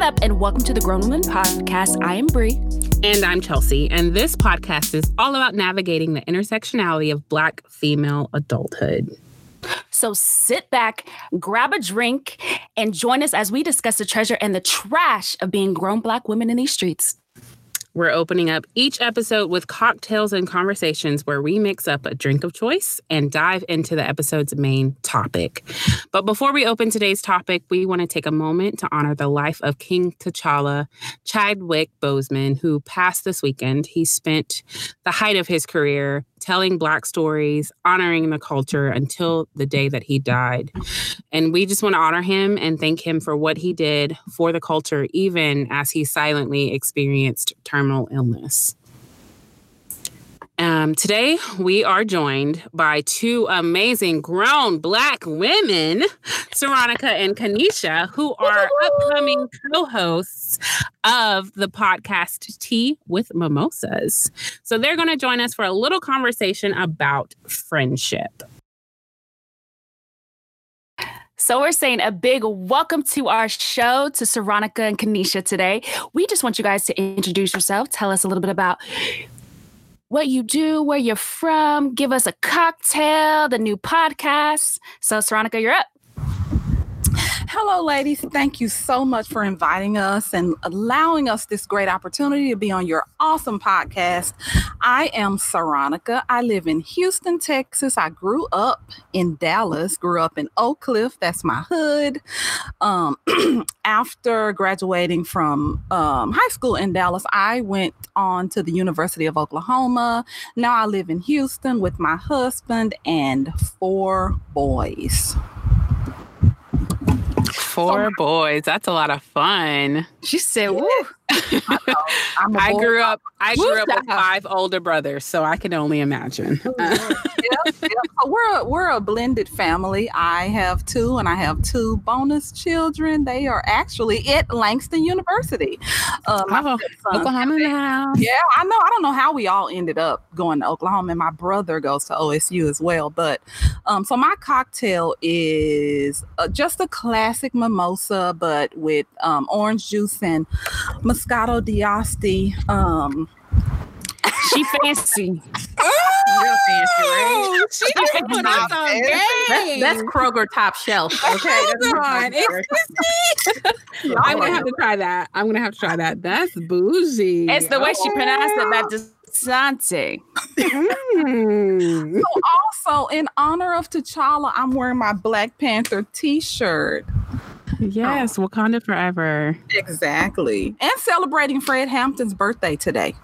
What up, and welcome to the Grown Woman Podcast. I am Bree. And I'm Chelsea. And this podcast is all about navigating the intersectionality of Black female adulthood. So sit back, grab a drink, and join us as we discuss the treasure and the trash of being grown Black women in these streets. We're opening up each episode with cocktails and conversations where we mix up a drink of choice and dive into the episode's main topic. But before we open today's topic, we want to take a moment to honor the life of King T'Challa, Chadwick Boseman, who passed this weekend. He spent the height of his career telling Black stories, honoring the culture until the day that he died. And we just want to honor him and thank him for what he did for the culture, even as he silently experienced terminal illness. Um, today, we are joined by two amazing grown Black women, Cyronica and Keneisha, who are upcoming co hosts of the podcast Tea with Mimosas. So they're going to join us for a little conversation about friendship. So we're saying a big welcome to our show to Cyronica and Keneisha today. We just want you guys to introduce yourself, tell us a little bit about what you do, where you're from, give us a cocktail, the new podcast. So Cyronica, you're up. Hello, ladies. Thank you so much for inviting us and allowing us this great opportunity to be on your awesome podcast. I am Cyronica. I live in Houston, Texas. I grew up in Dallas, grew up in Oak Cliff. That's my hood. Um, after graduating from um, high school in Dallas, I went on to the University of Oklahoma. Now I live in Houston with my husband and four boys. Four boys. That's a lot of fun. She said, "Woo." I, grew up. I grew up with five older brothers, so I can only imagine. yep, yep. So we're a, we're a blended family. I have two, and I have two bonus children. They are actually at Langston University. Uh, oh, Oklahoma now. Yeah, I know. I don't know how we all ended up going to Oklahoma, and my brother goes to OSU as well. But um, so my cocktail is uh, just a classic mimosa, but with um, orange juice and Moscato d'Asti. Um, she fancy. Real fancy, right? She put us on. That's, that's, Kroger top shelf. Okay, that's on. I'm gonna have to try that. I'm gonna have to try that. That's bougie. It's the way oh, she pronounced it that just Sante. mm. So also in honor of T'Challa, I'm wearing my Black Panther t-shirt. Oh. Yes, oh. Wakanda forever. Exactly. And celebrating Fred Hampton's birthday today.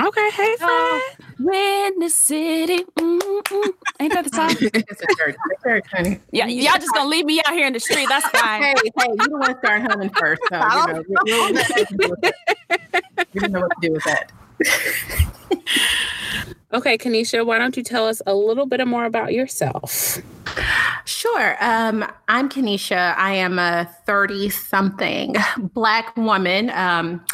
Okay, hey oh. Fred. Win the city. Mm-mm. Ain't that the song? it's a church. It's a church, honey. Yeah, y'all just gonna leave me out here in the street. That's fine. hey, hey, you don't want to start humming first. So, you know, you, you don't know what to do with that. okay, Keneisha, why don't you tell us a little bit more about yourself? Sure. Um, I'm Keneisha. I am a 30 something Black woman. Um,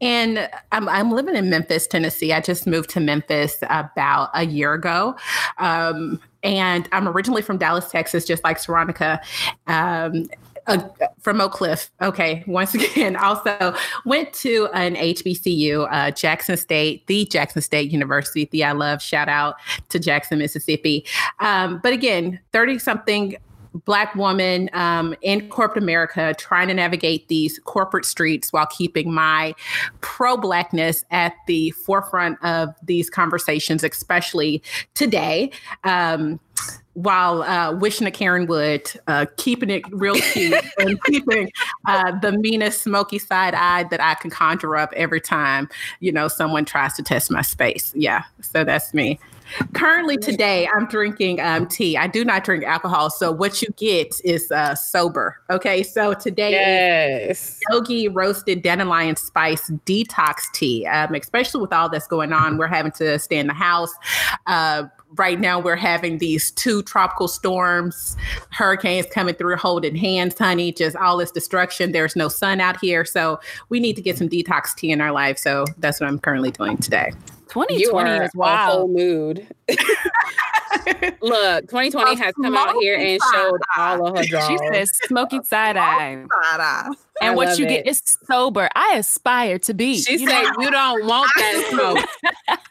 and I'm, I'm, living in Memphis, Tennessee. I just moved to Memphis about a year ago. Um, and I'm originally from Dallas, Texas, just like Cyronica. Um, from Oak Cliff. Okay. Once again, also went to an HBCU, uh, Jackson State, the Jackson State University, the I love. Shout out to Jackson, Mississippi. Um, but again, 30 something Black woman um, in corporate America trying to navigate these corporate streets while keeping my pro Blackness at the forefront of these conversations, especially today. Um, while uh, wishing a Karen would, uh, keeping it real cute and keeping uh, the meanest smoky side eye that I can conjure up every time, you know, someone tries to test my space. Yeah, so that's me. Currently today, I'm drinking um, tea. I do not drink alcohol, so what you get is uh, sober. Okay, so today yes. Yogi roasted dandelion spice detox tea. Um, especially with all that's going on, we're having to stay in the house. Uh, right now we're having these two tropical storms, hurricanes coming through, holding hands, honey, just all this destruction. There's no sun out here. So we need to get some detox tea in our life. So that's what I'm currently doing today. 2020 is wild. mood. Look, 2020 has come out here and showed all of her draws. She says smoky side eye. And I what you it. get is sober. I aspire to be. She you said, know? "You don't want that smoke."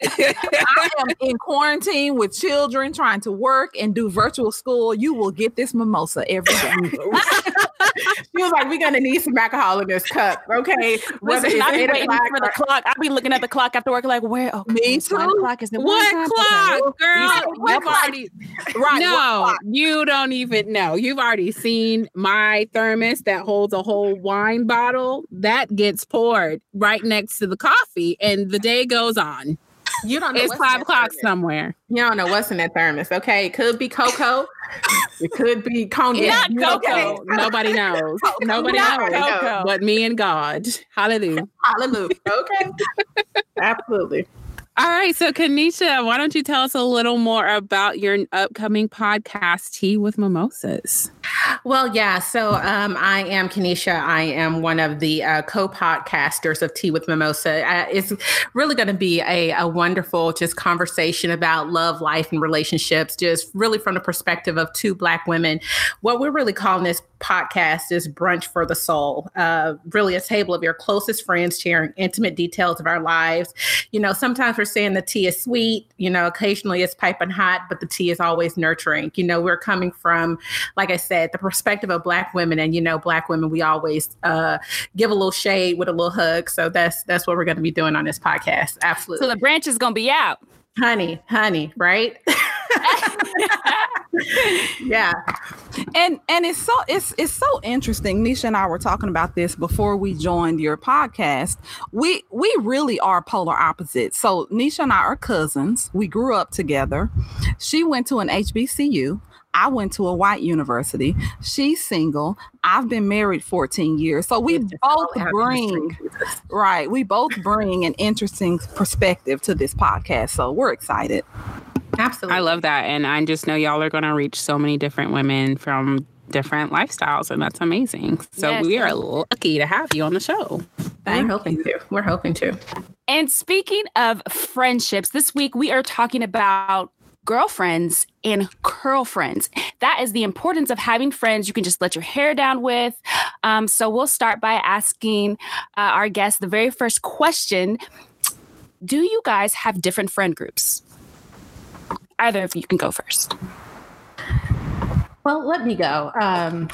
I am in quarantine with children trying to work and do virtual school. You will get this mimosa every day. she was like, "We're gonna need some alcohol in this cup, okay?" Whether Listen, it's I be waiting o'clock for the clock. I'll be looking at the clock after work, like, where? Oh, Me too. o'clock. Is it What one clock, girl? What You've clock? already right. no, what- you don't even know. You've already seen my thermos that holds a whole wine bottle that gets poured right next to the coffee, and the day goes on. You don't know. It's five o'clock thermos. somewhere. You don't know what's in that thermos. Okay, it could be cocoa. it could be cognac. Not Okay. cocoa. Nobody knows. Nobody knows. cocoa. But me and God. Hallelujah. Hallelujah. Okay. Absolutely. All right. So, Keneisha, why don't you tell us a little more about your upcoming podcast, Tea with Mimosas? Well, yeah. So um, I am Keneisha. I am one of the uh, co-podcasters of Tea with Mimosa. Uh, it's really going to be a, a wonderful just conversation about love, life, and relationships, just really from the perspective of two Black women. What we're really calling this podcast is Brunch for the Soul. Uh, really a table of your closest friends sharing intimate details of our lives. You know, sometimes we're saying the tea is sweet, you know, occasionally it's piping hot, but the tea is always nurturing. You know, we're coming from, like I said, the perspective of Black women. And, you know, Black women, we always uh, give a little shade with a little hug. So that's that's what we're going to be doing on this podcast. Absolutely. So the branch is gonna be out. honey, honey, right? yeah. and and it's so it's it's so interesting nisha and i were talking about this before we joined your podcast we we really are polar opposites so nisha and i are cousins we grew up together she went to an hbcu I went to a white university. She's single. I've been married 14 years. So we It's both bring right. We both bring an interesting perspective to this podcast. So we're excited. Absolutely. I love that. And I just know y'all are going to reach so many different women from different lifestyles, and that's amazing. So Yes. we are lucky to have you on the show. We're hoping to. We're hoping to. And speaking of friendships, this week we are talking about girlfriends and curlfriends. That is the importance of having friends you can just let your hair down with. Um, so we'll start by asking uh, our guests the very first question Do you guys have different friend groups? Either of you can go first. Well, let me go. Um,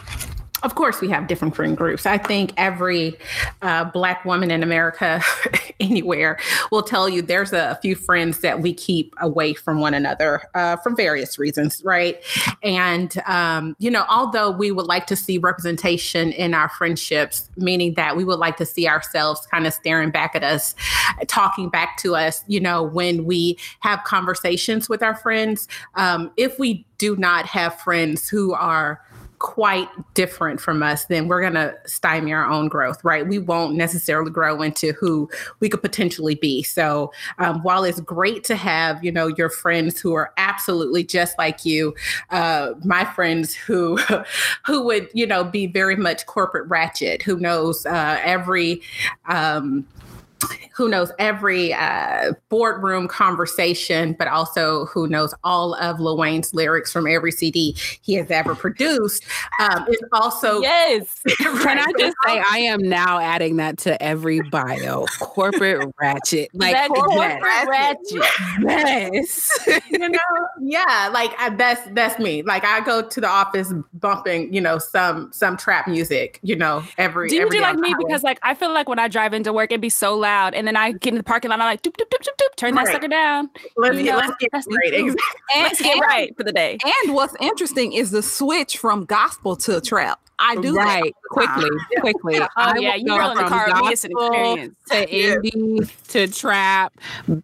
of course, we have different friend groups. I think every uh, Black woman in America, anywhere, will tell you there's a, few friends that we keep away from one another uh, for various reasons, right? And, um, you know, although we would like to see representation in our friendships, meaning that we would like to see ourselves kind of staring back at us, talking back to us, you know, when we have conversations with our friends, um, if we do not have friends who are quite different from us, then we're going to stymie our own growth, right? We won't necessarily grow into who we could potentially be. So, um, while it's great to have, you know, your friends who are absolutely just like you, uh, my friends who, who would, you know, be very much corporate ratchet, who knows uh, every, um, who knows every uh, boardroom conversation, but also who knows all of Lil Wayne's lyrics from every CD he has ever produced. Um, is also Yes. Can I just say, I am now adding that to every bio. Corporate ratchet. Like, that corporate yes. ratchet. Yes. you know, yeah, like I, that's that's me. Like I go to the office bumping, you know, some some trap music, you know, every. Do you every do like me? Because like I feel like when I drive into work, it'd be so loud, and then I get in the parking lot, I'm like, doop, doop, doop, doop, doop, turn that Right. sucker down. let's you get know, let's get right. Exactly. And, Let's get and- right for the day. And what's interesting is the switch from gospel to trap. I do right. all. Quickly, quickly. Oh I yeah, you go roll in the car with me. It's an experience. To Yeah. indie, to trap,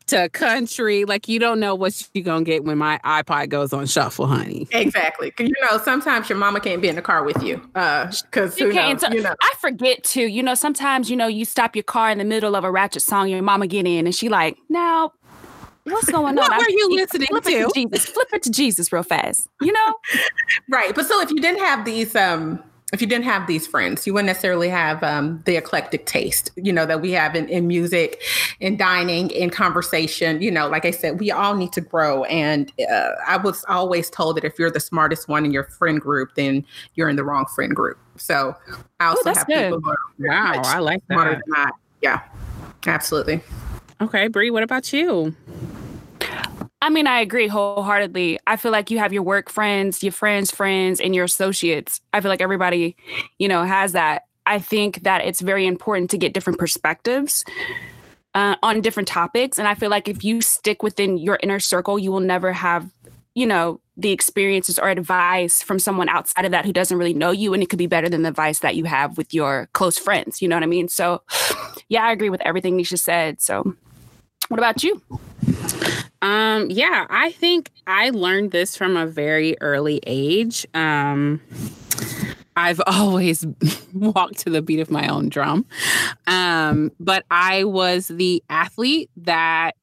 to country. Like, you don't know what you're going to get when my iPod goes on shuffle, honey. Exactly. 'Cause, you know, sometimes your mama can't be in the car with you. Uh, because You can't. knows? so- you know. I forget to. You know, sometimes you know you stop your car in the middle of a ratchet song. Your mama get in, and she like, now, what's going on? What I- were you listening flip it to? Jesus. Flip it to Jesus real fast. You know. Right. But so if you didn't have these um if you didn't have these friends, you wouldn't necessarily have um, the eclectic taste, you know, that we have in, in music, in dining, in conversation. You know, like I said, we all need to grow. And uh, I was always told that if you're the smartest one in your friend group, then you're in the wrong friend group. So I also Ooh, have good. people who are Wow, I like that. Yeah, absolutely. Okay, Bree, what about you? I mean, I agree wholeheartedly. I feel like you have your work friends, your friends' friends, and your associates. I feel like everybody, you know, has that. I think that it's very important to get different perspectives uh, on different topics. And I feel like if you stick within your inner circle, you will never have, you know, the experiences or advice from someone outside of that who doesn't really know you. And it could be better than the advice that you have with your close friends. You know what I mean? So, yeah, I agree with everything Nisha said. So, what about you? Um, yeah, I think I learned this from a very early age. Um, I've always walked to the beat of my own drum. Um, but I was the athlete that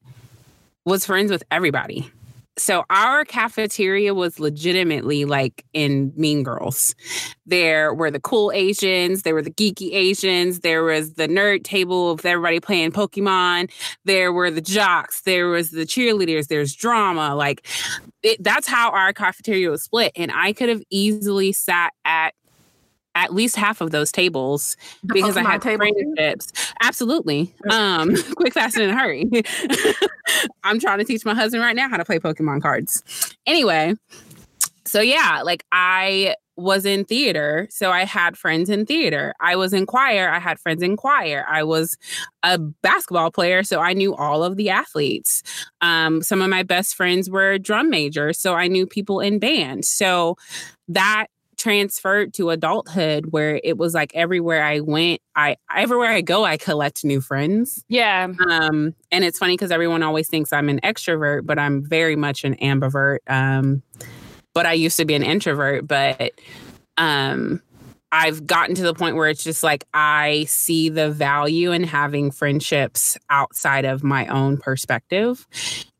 was friends with everybody. So our cafeteria was legitimately like in Mean Girls. There were the cool Asians, there were the geeky Asians, there was the nerd table of everybody playing Pokemon, there were the jocks, there was the cheerleaders, there's drama. Like it, that's how our cafeteria was split. And I could have easily sat at at least half of those tables The because I had table too? friendships. Absolutely. Um, quick, fast, and in a hurry. I'm trying to teach my husband right now how to play Pokemon cards. Anyway, so yeah, like I was in theater, so I had friends in theater. I was in choir, I had friends in choir. I was a basketball player, so I knew all of the athletes. Um, some of my best friends were drum majors, so I knew people in band. So that transferred to adulthood where it was like everywhere I went, I everywhere I go, I collect new friends. Yeah. Um, and it's funny because everyone always thinks I'm an extrovert, but I'm very much an ambivert. Um, but I used to be an introvert, but um I've gotten to the point where it's just like I see the value in having friendships outside of my own perspective.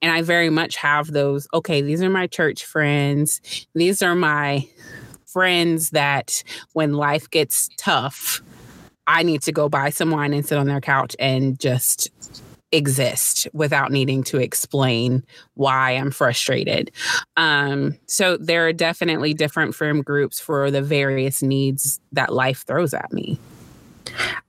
And I very much have those, okay, these are my church friends. These are my friends that when life gets tough, I need to go buy some wine and sit on their couch and just exist without needing to explain why I'm frustrated. Um, so there are definitely different friend groups for the various needs that life throws at me.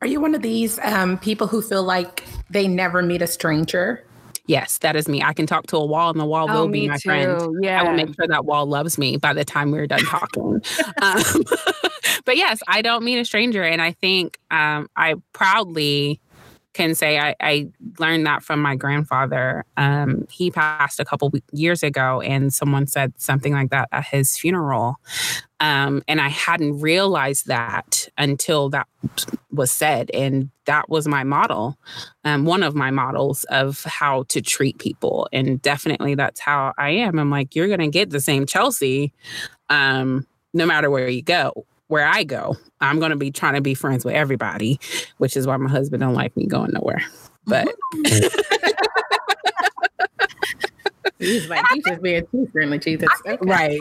Are you one of these um, people who feel like they never meet a stranger? Yes, that is me. I can talk to a wall and the wall Oh, will be my too. friend. Yeah. I will make sure that wall loves me by the time we're done talking. um, but yes, I don't mean a stranger. And I think um, I proudly can say I, I learned that from my grandfather. Um, he passed a couple years ago, and someone said something like that at his funeral. Um, and I hadn't realized that until that was said. And that was my model, um, one of my models of how to treat people. And definitely that's how I am. I'm like, you're going to get the same Chelsea um, no matter where you go. Where I go, I'm going to be trying to be friends with everybody, which is why my husband don't like me going nowhere. But He's like, he's just being too friendly, Jesus. Okay. right,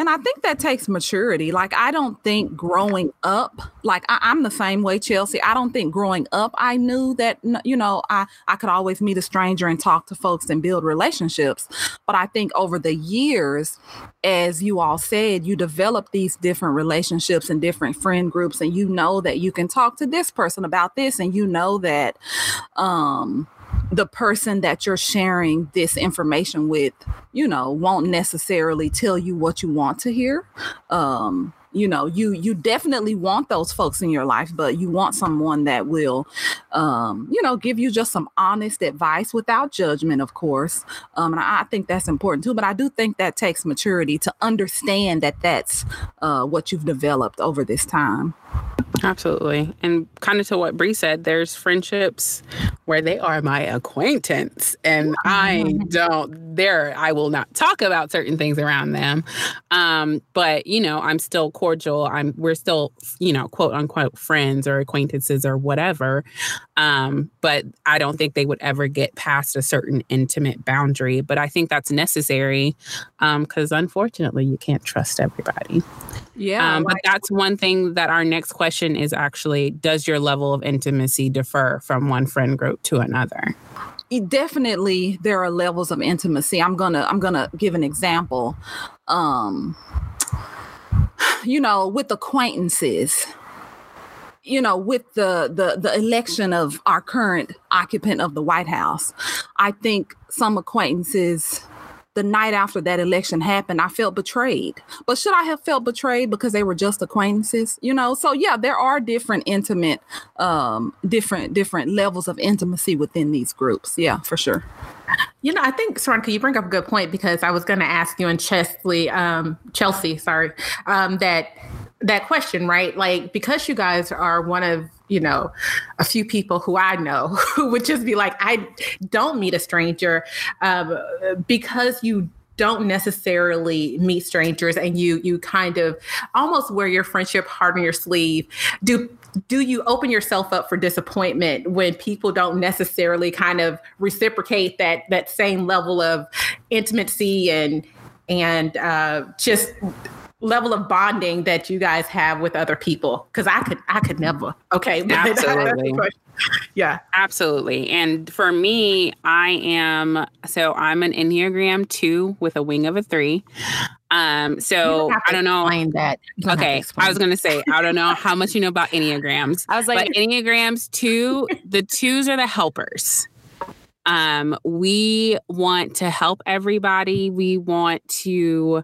And I think that takes maturity. Like, I don't think growing up, like, I, I'm the same way, Chelsea. I don't think growing up, I knew that, you know, I, I could always meet a stranger and talk to folks and build relationships. But I think over the years, as you all said, you develop these different relationships and different friend groups, and you know that you can talk to this person about this, and you know that, um, the person that you're sharing this information with, you know, won't necessarily tell you what you want to hear. Um, you know, you you definitely want those folks in your life, but you want someone that will, um, you know, give you just some honest advice without judgment, of course. Um, and I, I think that's important too. But I do think that takes maturity to understand that that's uh, what you've developed over this time. Absolutely. And kind of to what Bree said, there's friendships where they are my acquaintance, and I don't there I will not talk about certain things around them. Um, but you know, I'm still cordial. I'm we're still, you know, quote unquote friends or acquaintances or whatever. Um, but I don't think they would ever get past a certain intimate boundary. But I think that's necessary because um, unfortunately you can't trust everybody. Yeah. Um. But that's one thing that our next question is actually does your level of intimacy differ from one friend group to another? definitely there are levels of intimacy i'm gonna i'm gonna give an example um you know with acquaintances you know with the the the election of our current occupant of the white house i think some acquaintances the night after that election happened, I felt betrayed. But should I have felt betrayed because they were just acquaintances? You know, so yeah, there are different intimate, um, different different levels of intimacy within these groups. Yeah, for sure. You know, I think Saranka, you bring up a good point because I was going to ask you and Chesley, um, Chelsea, sorry, um, that that question, right? Like because you guys are one of you know, a few people who I know who would just be like, I don't meet a stranger um, because you don't necessarily meet strangers and you you kind of almost wear your friendship heart on your sleeve. Do do you open yourself up for disappointment when people don't necessarily kind of reciprocate that that same level of intimacy and and uh, just level of bonding that you guys have with other people because i could i could never. Okay. Absolutely. yeah. Absolutely. And for me i am so i'm an enneagram 2 with a wing of a 3 um so i don't know that. Okay i was gonna say i don't know how much you know about enneagrams i was like but enneagrams 2 the twos are the helpers. Um we want to help everybody. We want to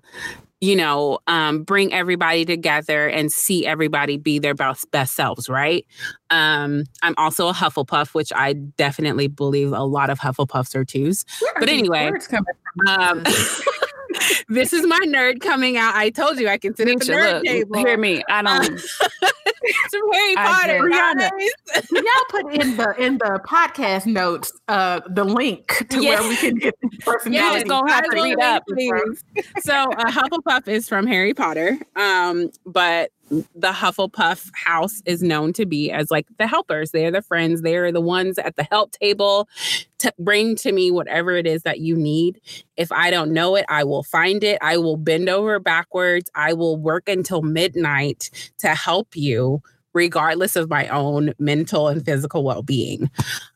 you know, um, bring everybody together and see everybody be their best, best selves, right? Um, I'm also a Hufflepuff, which I definitely believe a lot of Hufflepuffs are twos. but anyway, um, this is my nerd coming out. I told you I can sit at the nerd look, table. Hear me? I don't. Some Harry Potter. Rihanna, y'all put in the in the podcast notes uh, the link to yes. where we can get the personality. Yeah, gonna have to read up. Please. so uh, Hufflepuff is from Harry Potter, um, but the Hufflepuff house is known to be as like the helpers. They're the friends. They're the ones at the help table to bring to me whatever it is that you need. If I don't know it, I will find it. I will bend over backwards. I will work until midnight to help you regardless of my own mental and physical well-being.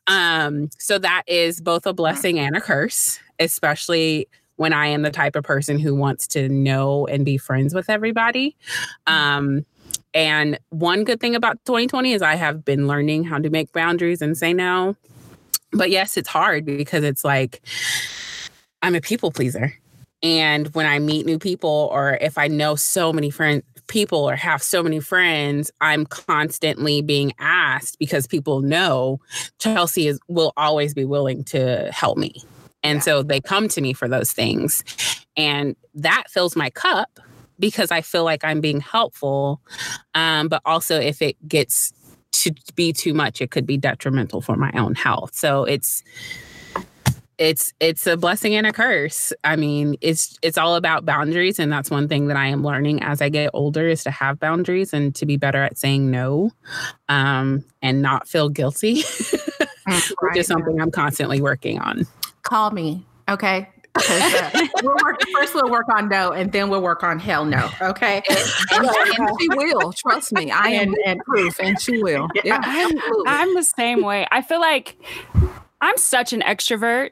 Um, so that is both a blessing and a curse, especially when I am the type of person who wants to know and be friends with everybody. Um, and one good thing about 2020 is I have been learning how to make boundaries and say no. But yes, it's hard because it's like I'm a people pleaser. And when I meet new people, or if I know so many friends, people, or have so many friends, I'm constantly being asked because people know Chelsea is will always be willing to help me. And yeah. so they come to me for those things. And that fills my cup because I feel like I'm being helpful. Um, but also, if it gets to be too much, it could be detrimental for my own health. So it's it's it's a blessing and a curse. I mean, it's it's all about boundaries and that's one thing that I am learning as I get older is to have boundaries and to be better at saying no um, and not feel guilty, right. which is something I'm constantly working on call me. Okay. Uh, we'll work, first we'll work on no and then we'll work on hell no okay? And, and she will trust me i am and, proof and she will yeah, I'm, I'm the same way. I feel like i'm such an extrovert.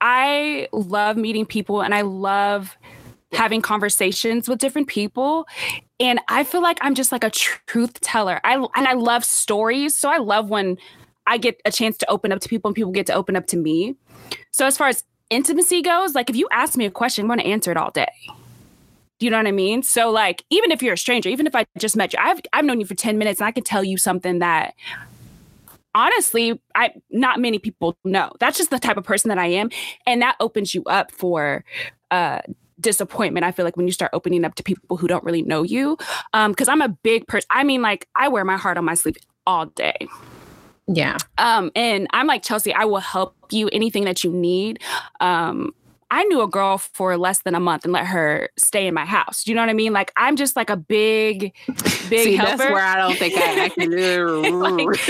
I love meeting people and i love having conversations with different people and i feel like i'm just like a truth teller. I and i love stories so i love when i get a chance to open up to people and people get to open up to me so as far as intimacy goes, like if you ask me a question, I'm going to answer it all day. Do you know what I mean? So like even if you're a stranger, even if I just met you, I've I've known you for 10 minutes and I can tell you something that honestly, I not many people know. That's just the type of person that I am and that opens you up for uh disappointment i feel like when you start opening up to people who don't really know you um because i'm a big person i mean like i wear my heart on my sleeve all day yeah. Um, and I'm like, Chelsea, I will help you anything that you need. Um, I knew a girl for less than a month and let her stay in my house. Do you know what I mean? Like I'm just like a big, big See, helper. that's where I don't think I actually. Like-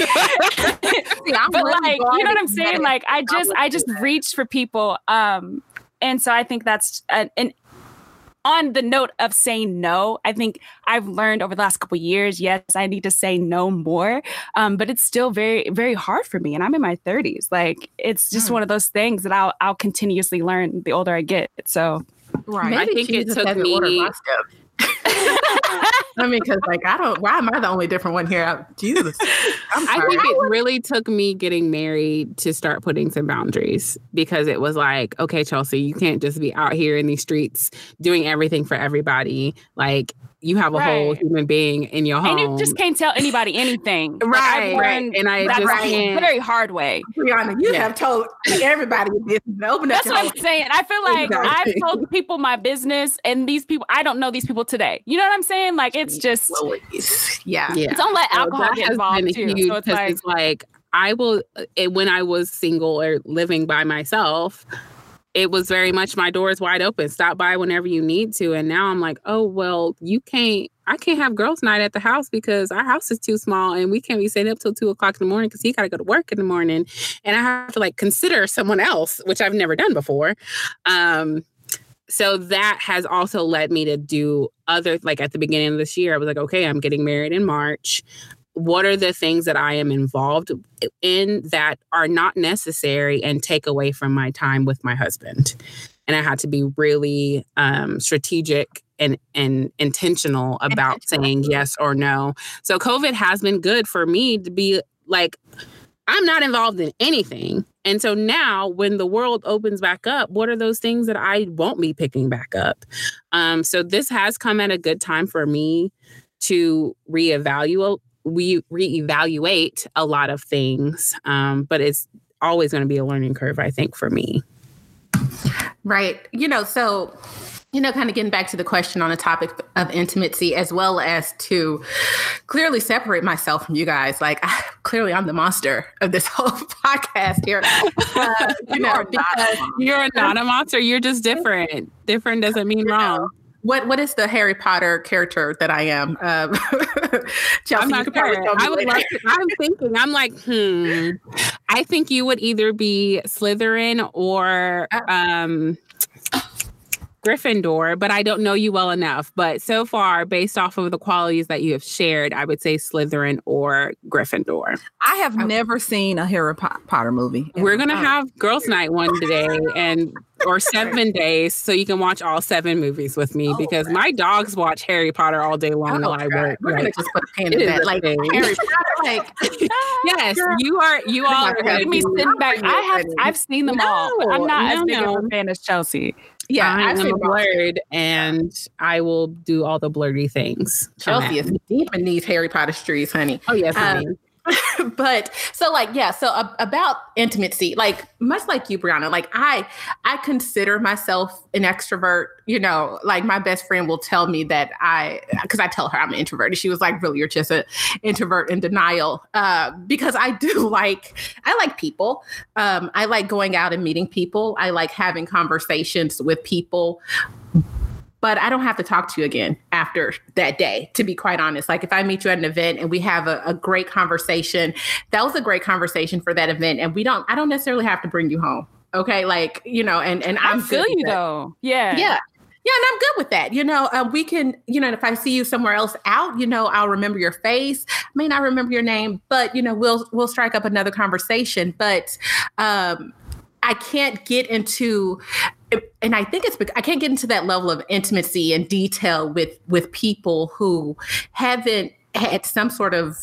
See, I'm but really like you know what I'm saying? Like I I just I just reach for people. Um, and so I think that's an, an on the note of saying no, I think I've learned over the last couple of years, yes, I need to say no more. Um, but it's still very, very hard for me. And I'm in my 30s. Like it's just Hmm. one of those things that I'll I'll continuously learn the older I get. So right. Maybe think it took me- my steps. I mean, because like I don't. Why am I the only different one here? I- Jesus, I think it really took me getting married to start putting some boundaries because it was like, okay, Chelsea, you can't just be out here in these streets doing everything for everybody. Like you have a whole human being in your home. and you just can't tell anybody anything. Like, right, right. And I that just the very hard way. Brianna, you Yeah. have told everybody this. Open up That's what whole- I'm saying. I feel like Exactly. I've told people my business, and these people, I don't know these people today. You know what I'm saying? Like it's just Yeah. yeah. don't let So alcohol that get has involved been too. huge So it's 'cause like it's like I will it, when I was single or living by myself. It was very much my door is wide open. Stop by whenever you need to. And now I'm like, oh well, you can't. I can't have girls' night at the house because our house is too small and we can't be staying up till two o'clock in the morning because he got to go to work in the morning, and I have to like consider someone else, which I've never done before. Um, so that has also led me to do other like at the beginning of this year i was like okay i'm getting married in march what are the things that i am involved in that are not necessary and take away from my time with my husband and i had to be really um, strategic and and intentional about Intentional. saying yes or no so covid has been good for me to be like i'm not involved in anything and so now when the world opens back up, what are those things that I won't be picking back up? Um, so this has come at a good time for me to reevaluate we reevaluate a lot of things. Um, but it's always going to be a learning curve, I think, for me. Right. You know, so, you know, kind of getting back to the question on the topic of intimacy, as well as to clearly separate myself from you guys. Like, I, clearly, I'm the monster of this whole podcast here. Uh, you know, are not because You're not a monster. You're just different. Different doesn't mean wrong. What what is the Harry Potter character that I am? Um, Chelsea, I'm not sure. I would later. like to, I'm thinking, I'm like, hmm. I think you would either be Slytherin or um Gryffindor, but I don't know you well enough. But so far, based off of the qualities that you have shared, I would say Slytherin or Gryffindor. I have never seen a Harry Potter movie. We're gonna Oh. have girls' night one day and or seven days, so you can watch all seven movies with me Oh, because my dogs watch Harry Potter all day long Oh, while I work. We're gonna just put a pin it in that. Like thing. Harry Potter, like yes, you are. You all are Make gonna me be- sitting back. I have. I've seen them all, but I'm No, not as no, big of a fan as Chelsea. Yeah, I am a blurred, and I will do all the blurry things. Chelsea is deep in these Harry Potter streets, honey. Oh yes, Um, honey. but so like yeah so uh, about intimacy like much like you brianna like i i consider myself an extrovert you know like my best friend will tell me that i because i tell her i'm an introvert and she was like really you're just an introvert in denial uh, because i do like i like people um, i like going out and meeting people i like having conversations with people but I don't have to talk to you again after that day, to be quite honest. Like if I meet you at an event and we have a, a great conversation, that was a great conversation for that event. And we don't, I don't necessarily have to bring you home. Okay. Like, you know, and, and I I'm feel good with you though. Yeah. Yeah. Yeah, and I'm good with that. You know, um, we can, you know, if I see you somewhere else out, you know, I'll remember your face. I may not remember your name, but you know, we'll we'll strike up another conversation. But um, I can't get into, and I think it's bec- I can't get into that level of intimacy and detail with with people who haven't had some sort of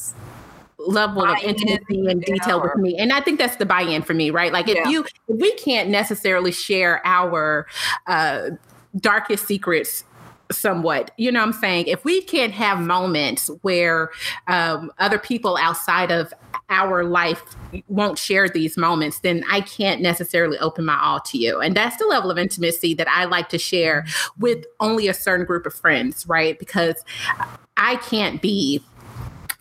level of Buy-in, intimacy and yeah, detail with me. And i think that's the buy-in for me right? Like if Yeah. you if we can't necessarily share our uh darkest secrets somewhat you know what i'm saying? If we can't have moments where um, other people outside of our life won't share these moments then i can't necessarily open my all to you. And that's the level of intimacy that i like to share with only a certain group of friends right? Because i can't be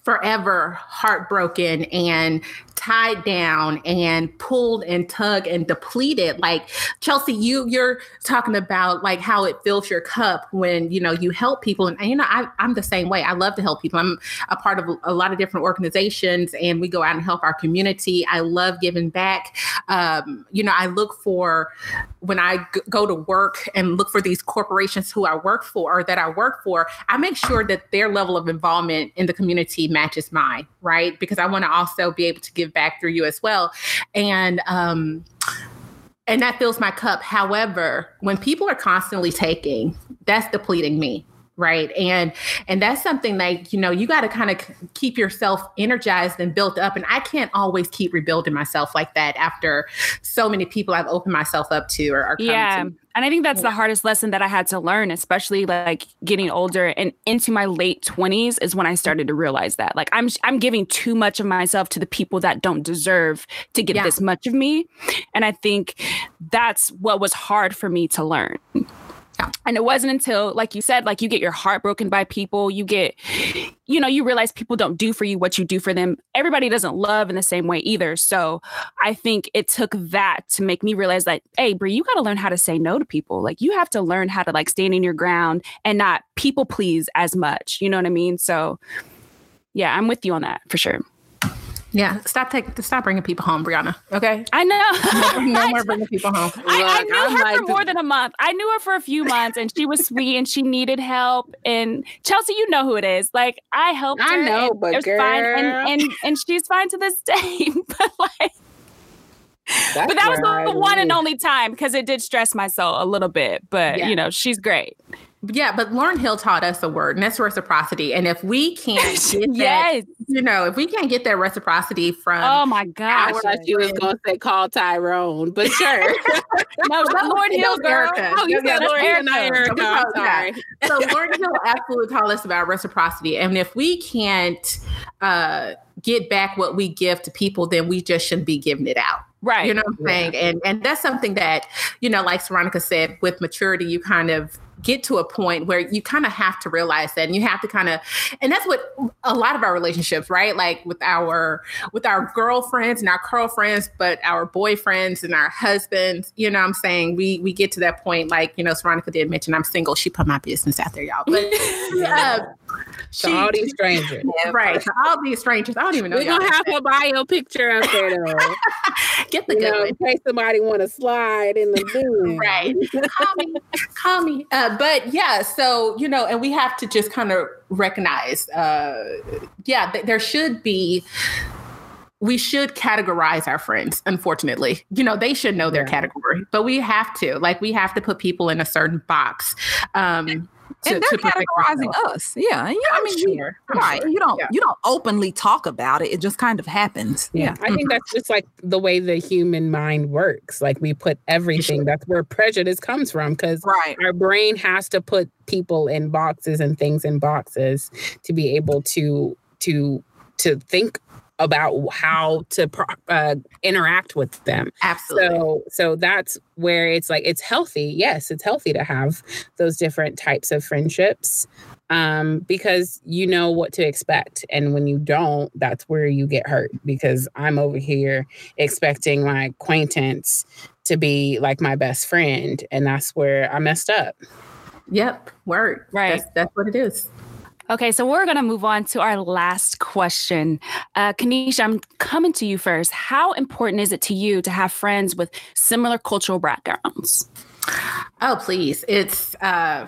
forever heartbroken and tied down and pulled and tugged and depleted. Like Chelsea, you you're talking about like how it fills your cup when you know you help people, and, and you know I, I'm the same way. I love to help people. I'm a part of a lot of different organizations, and we go out and help our community. I love giving back. Um, you know, I look for when I g- go to work and look for these corporations who I work for or that I work for, I make sure that their level of involvement in the community matches mine, right? Because I want to also be able to give back through you as well. And um and that fills my cup. However, when people are constantly taking, that's depleting me right. And and that's something that you know you got to kind of keep yourself energized and built up and i can't always keep rebuilding myself like that after so many people i've opened myself up to or, yeah. to and i think that's yeah. the hardest lesson that i had to learn especially like getting older and into my late 20s is when i started to realize that like i'm i'm giving too much of myself to the people that don't deserve to get yeah. this much of me. And i think that's what was hard for me to learn and it wasn't until, like you said, like you get your heart broken by people, you get, you know, you realize people don't do for you what you do for them. Everybody doesn't love in the same way either. So I think it took that to make me realize that, hey, Bree, you got to learn how to say no to people. Like you have to learn how to like stand in your ground and not people please as much. You know what I mean? So yeah, I'm with you on that for sure. Yeah, stop taking, stop bringing people home, Brianna. Okay, I know. no, no more bringing people home. I, I knew I'm her like for more than a month. I knew her for a few months, and she was sweet, and she needed help. And Chelsea, you know who it is. Like I helped her. I know, but it girl. fine, and, and and she's fine to this day. but like. That's but that was the, the one and only time because it did stress my soul a little bit. But yeah. you know, she's great. Yeah, but Lauryn Hill taught us a word, and that's reciprocity. And if we can't get yes. that, you know, if we can't get that reciprocity from Oh my gosh. I thought she was gonna say call Tyrone, but sure. no, Lauryn Hill girl. Erykah. Oh, you said Lauryn Hill, not Erykah. I'm sorry. so Lauryn Hill absolutely taught us about reciprocity. And if we can't uh, get back what we give to people, then we just shouldn't be giving it out. Right. You know what I'm saying? Yeah. And and that's something that, you know, like Veronica said, with maturity, you kind of get to a point where you kind of have to realize that and you have to kind of and that's what a lot of our relationships right? Like with our with our girlfriends and our girlfriends but our boyfriends and our husbands you know i'm saying? We we get to that point like you know veronica did mention i'm single she put my business out there y'all. But uh, to all these strangers. Yeah, right. To all these strangers. I don't even know. We're gonna have a bio picture up there though. Get the you good know, in case somebody want to slide in the boom. right. call me. Call me. Uh, but yeah, so you know, and we have to just kind of recognize uh yeah, th- there should be we should categorize our friends unfortunately you know they should know their yeah. category but we have to like we have to put people in a certain box um to, and they're categorizing us. Yeah, yeah. I mean, sure. you, right? Sure. You don't yeah. you don't openly talk about it. It just kind of happens. Yeah, I think mm-hmm. that's just like the way the human mind works. Like we put everything. Sure. That's where prejudice comes from because right. our brain has to put people in boxes and things in boxes to be able to to to think about how to uh, interact with them. Absolutely. So, so that's where it's like it's healthy. Yes, it's healthy to have those different types of friendships um, because you know what to expect, and when you don't, that's where you get hurt. Because I'm over here expecting my acquaintance to be like my best friend, and that's where I messed up. Yep, word. Right. That's, that's what it is. Okay, so we're going to move on to our last question. Uh, Keneisha, I'm coming to you first. How important is it to you to have friends with similar cultural backgrounds? Oh, please. It's, uh,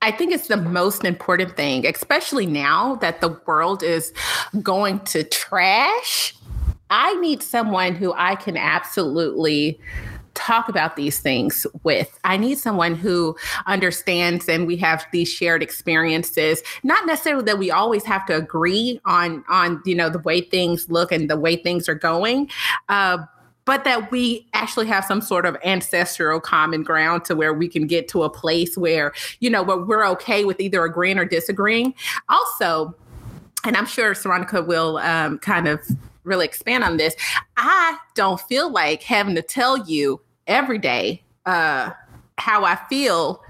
I think it's the most important thing, especially now that the world is going to trash. I need someone who I can absolutely talk about these things with. I need someone who understands and we have these shared experiences. Not necessarily that we always have to agree on on you know the way things look and the way things are going. Uh, but that we actually have some sort of ancestral common ground to where we can get to a place where, you know, where we're okay with either agreeing or disagreeing. Also, and I'm sure Cyronica will um, kind of really expand on this. I don't feel like having to tell you every day uh, how I feel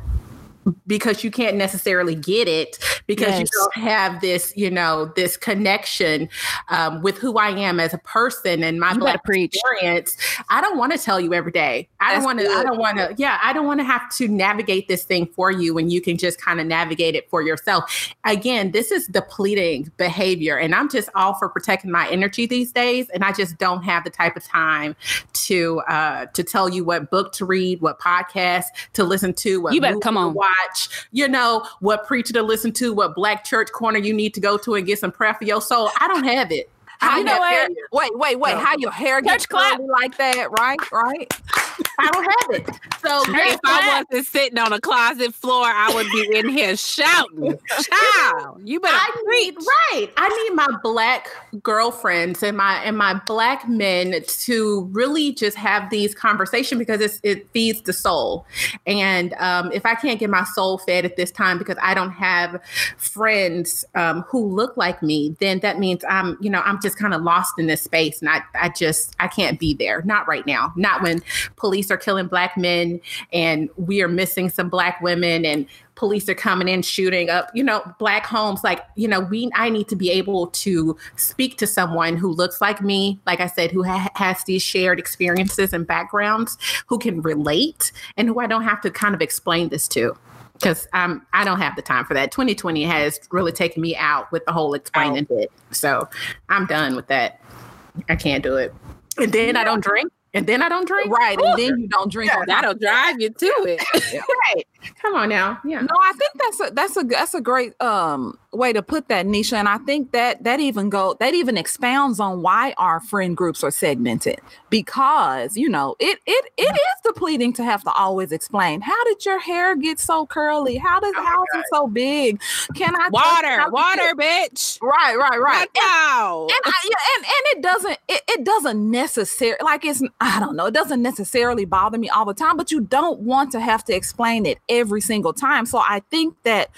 because you can't necessarily get it because yes. you don't have this, you know, this connection um, with who I am as a person and my you black experience. I don't want to tell you every day. I don't want to. I don't want to. Yeah, I don't want to have to navigate this thing for you when you can just kind of navigate it for yourself. Again, this is depleting behavior, and I'm just all for protecting my energy these days, and I just don't have the type of time to uh, to tell you what book to read, what podcast to listen to, what you better come on watch, you know, what preacher to listen to, what black church corner you need to go to and get some prayer for your soul. I don't have it. How you know what? Wait, wait, wait. No. How your hair gets curly like that, right? Right? I don't have it. So if I wasn't sitting on a closet floor, I would be in here shouting. Child, you better I need, right. I need my black girlfriends and my and my black men to really just have these conversations because it's, it feeds the soul. And um, if I can't get my soul fed at this time because I don't have friends um, who look like me, then that means I'm, you know, I'm just kind of lost in this space and I, I just I can't be there. Not right now. Not when police are killing black men and we are missing some black women and police are coming in shooting up you know black homes like you know we i need to be able to speak to someone who looks like me like i said who ha- has these shared experiences and backgrounds who can relate and who i don't have to kind of explain this to because um, I don't have the time for that. 2020 has really taken me out with the whole explaining bit. So I'm done with that. I can't do it. And then I don't drink and then I don't drink. Right, and then you don't drink. Yeah, that'll drive you to it. right. Come on now. Yeah. No, I think that's a that's a that's a great um way to put that, Nisha. And I think that that even go that even expounds on why our friend groups are segmented because you know it it it is depleting to have to always explain how did your hair get so curly? How does oh house is so big? Can I water water bitch? Right, right, right. Wow. And, and, I, and and it doesn't it, it doesn't necessarily like it's I don't know it doesn't necessarily bother me all the time, but you don't want to have to explain it every single time. So I think that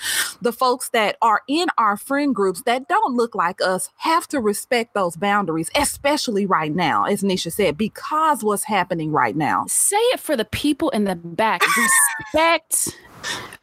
the folks that are in our friend groups that don't look like us have to respect those boundaries, especially right now, as Nisha said, because what's happening right now. Say it for the people in the back. Respect.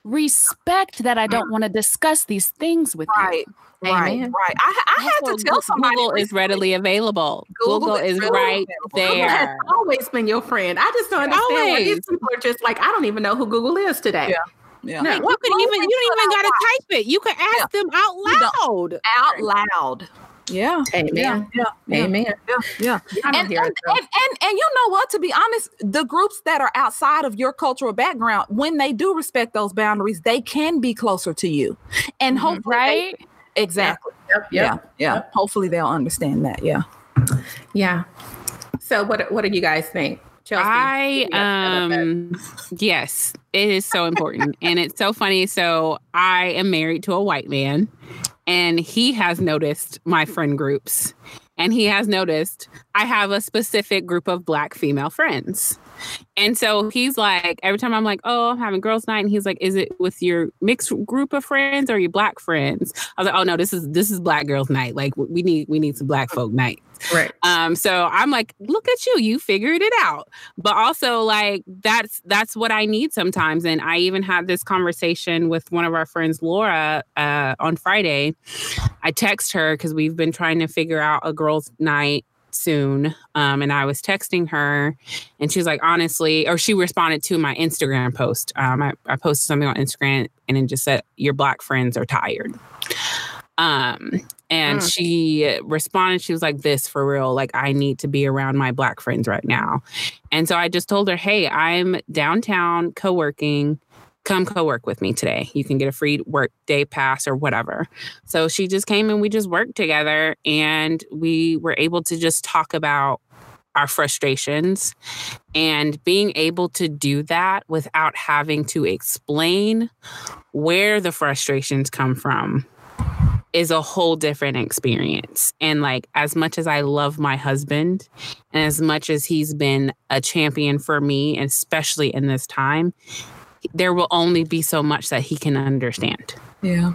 respect that I don't want to discuss these things with right. you. Right, Amen. right. I, I had to tell somebody. Google is readily available. Google, Google is, is right there. Google has always been your friend. I just don't understand always. why these people are just like, I don't even know who Google is today. Yeah. Yeah. No, you can even you don't even gotta type it. You can ask yeah. them out loud. Out loud. Yeah. Amen. Yeah. yeah. Amen. Yeah. Yeah. And, and, and, and, and you know what? To be honest, the groups that are outside of your cultural background, when they do respect those boundaries, they can be closer to you. And mm-hmm. hopefully right. They, exactly. Yep, yep, yeah. Yeah. Yep. Hopefully they'll understand that. Yeah. Yeah. So what what do you guys think? Chelsea, I um yes, it is so important and it's so funny. So I am married to a white man and he has noticed my friend groups and he has noticed I have a specific group of black female friends. And so he's like, every time I'm like, oh, I'm having girls' night, and he's like, is it with your mixed group of friends or your black friends? I was like, oh no, this is this is black girls' night. Like we need we need some black folk night. Right. Um, so I'm like, look at you, you figured it out. But also like that's that's what I need sometimes. And I even had this conversation with one of our friends, Laura, uh, on Friday. I text her because we've been trying to figure out a girls' night soon. Um, and I was texting her, and she was like, honestly, or she responded to my Instagram post. Um, I, I posted something on Instagram and it just said, Your black friends are tired. Um, and mm. she responded, she was like, This for real. Like, I need to be around my black friends right now. And so I just told her, Hey, I'm downtown co working come co-work with me today. You can get a free work day pass or whatever. So she just came and we just worked together and we were able to just talk about our frustrations and being able to do that without having to explain where the frustrations come from is a whole different experience. And like, as much as I love my husband and as much as he's been a champion for me, especially in this time, there will only be so much that he can understand. Yeah.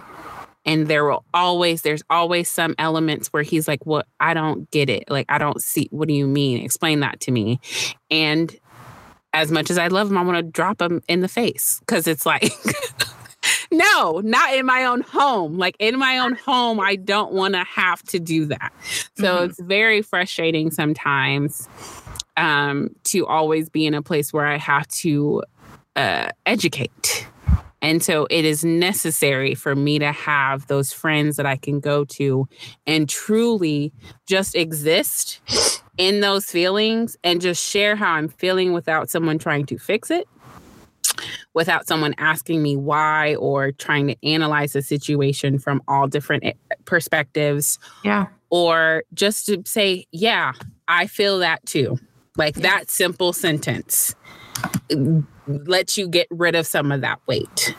And there will always, there's always some elements where he's like, Well, I don't get it. Like, I don't see, what do you mean? Explain that to me. And as much as I love him, I want to drop him in the face because it's like, no, not in my own home. Like in my own home, I don't want to have to do that. So mm-hmm. it's very frustrating sometimes um, to always be in a place where I have to uh, educate. And so it is necessary for me to have those friends that I can go to and truly just exist in those feelings and just share how I'm feeling without someone trying to fix it, without someone asking me why or trying to analyze the situation from all different eh, perspectives. Yeah. Or just to say, yeah, I feel that too. Like yeah. that simple sentence lets you get rid of some of that weight.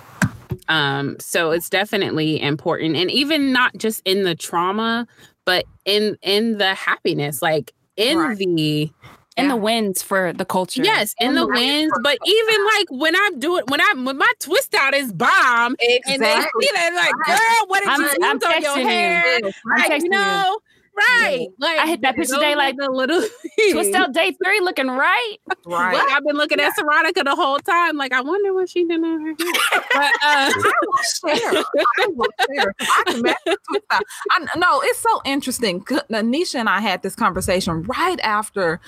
Um, so it's definitely important. And even not just in the trauma, but in in the happiness. Like in right. the in yeah. the wins for the culture. Yes, in, in the, the wins. But even like when I'm doing when I when my twist out is bomb, exactly. and they see that like, girl, what did I'm, you I'm on your hair? You. Like, you know, Right. Like I hit that picture day like the little twist out day three looking right. Right. Like, I've been looking at Cyronica the whole time. Like I wonder what she did on her hair. But uh I will share. I will share. I can. I, no, it's so interesting. Nisha and I had this conversation right after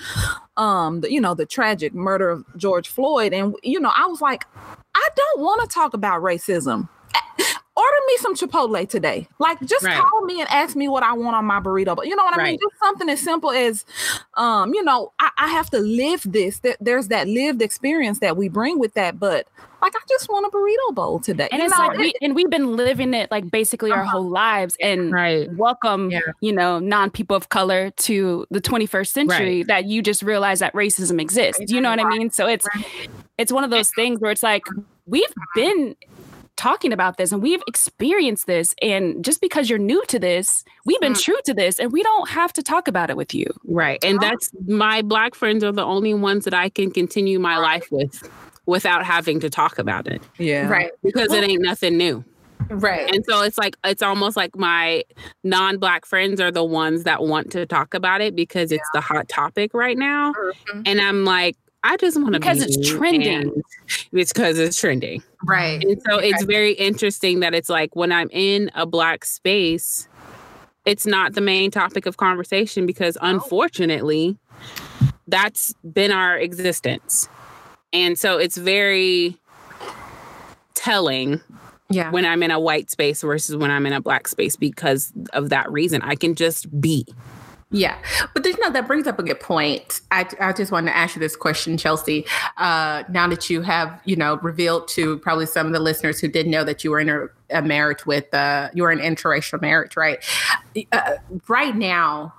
um the, you know the tragic murder of George Floyd. And you know, I was like, I don't want to talk about racism order me some Chipotle today. Like just right. call me and ask me what I want on my burrito. But you know what I right. mean? Just something as simple as um, you know, I, I have to live this. There's that lived experience that we bring with that, but like I just want a burrito bowl today. And you it's know, like we and we've been living it like basically uh-huh. our whole lives and right. welcome, yeah. you know, non people of color to the 21st century right. that you just realize that racism exists. Do you know what I mean? So it's it's one of those things where it's like we've been talking about this and we've experienced this. And just because you're new to this, we've been mm. true to this and we don't have to talk about it with you. Right. And that's my black friends are the only ones that I can continue my life with without having to talk about it. Yeah. Right. Because well, it ain't nothing new. Right. And so it's like it's almost like my non-black friends are the ones that want to talk about it because it's yeah. the hot topic right now. Mm-hmm. And I'm like, I just want to because be it's trending. It's because it's trending, right? And so it's very interesting that it's like when I'm in a black space, it's not the main topic of conversation because unfortunately, that's been our existence, and so it's very telling. Yeah. When I'm in a white space versus when I'm in a black space because of that reason, I can just be. Yeah, but you know that brings up a good point. I, I just wanted to ask you this question, Chelsea. Uh, now that you have you know revealed to probably some of the listeners who didn't know that you were in a, a marriage with uh, you were in interracial marriage, right? Uh, right now,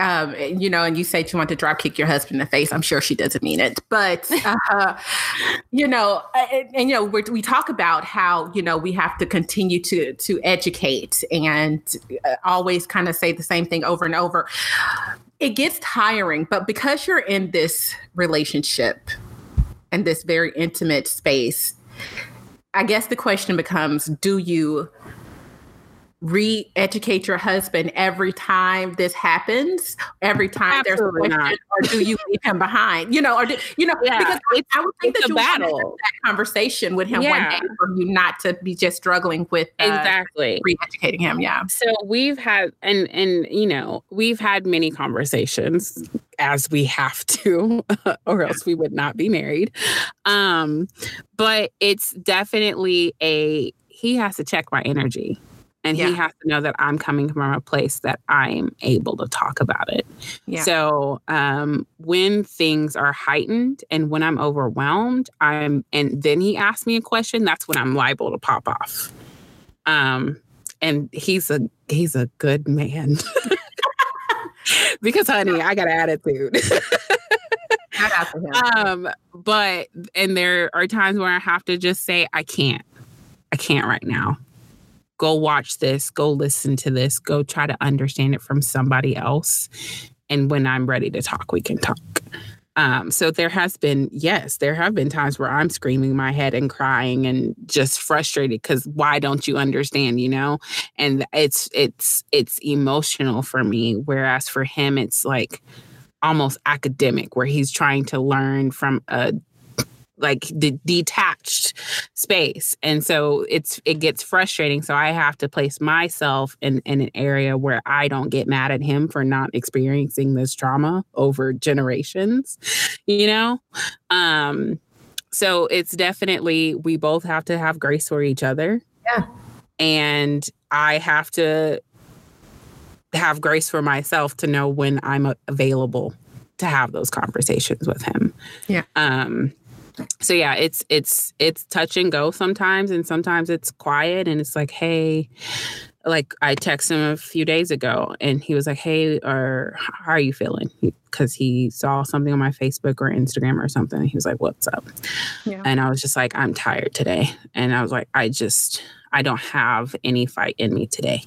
um, you know, and you say you want to drop kick your husband in the face. I'm sure she doesn't mean it, but uh, you know, and, and you know, we talk about how you know we have to continue to to educate and uh, always kind of say the same thing over and over. It gets tiring, but because you're in this relationship and this very intimate space, I guess the question becomes: Do you re-educate your husband every time this happens? Every time Absolutely there's a question or do you leave him behind? You know or do, you know yeah, because I, would think that you battle. that conversation with him yeah. one day for you not to be just struggling with uh, exactly. re-educating him yeah. So we've had and and you know we've had many conversations as we have to or else we would not be married. Um but it's definitely a he has to check my energy and yeah. he has to know that I'm coming from a place that I'm able to talk about it. Yeah. So um, when things are heightened and when I'm overwhelmed, I'm and then he asks me a question, that's when I'm liable to pop off. Um, and he's a he's a good man. because honey, I got an attitude. um, but and there are times where I have to just say, I can't. I can't right now go watch this, go listen to this, go try to understand it from somebody else. And when I'm ready to talk, we can talk. Um, so there has been, yes, there have been times where I'm screaming my head and crying and just frustrated because why don't you understand, you know? And it's it's it's emotional for me. Whereas for him, it's like almost academic, where he's trying to learn from a like the detached space. And so it's it gets frustrating. So i have to place myself in in an area where i don't get mad at him for not experiencing this trauma over generations you know? Um so it's definitely we both have to have grace for each other. Yeah. and i have to have grace for myself to know when i'm available to have those conversations with him. Yeah. um so yeah it's it's it's touch and go sometimes and sometimes it's quiet and it's like hey like i texted him a few days ago and he was like hey or how are you feeling? Because he saw something on my facebook or instagram or something he was like what's up? Yeah. and i was just like i'm tired today and i was like i just i don't have any fight in me today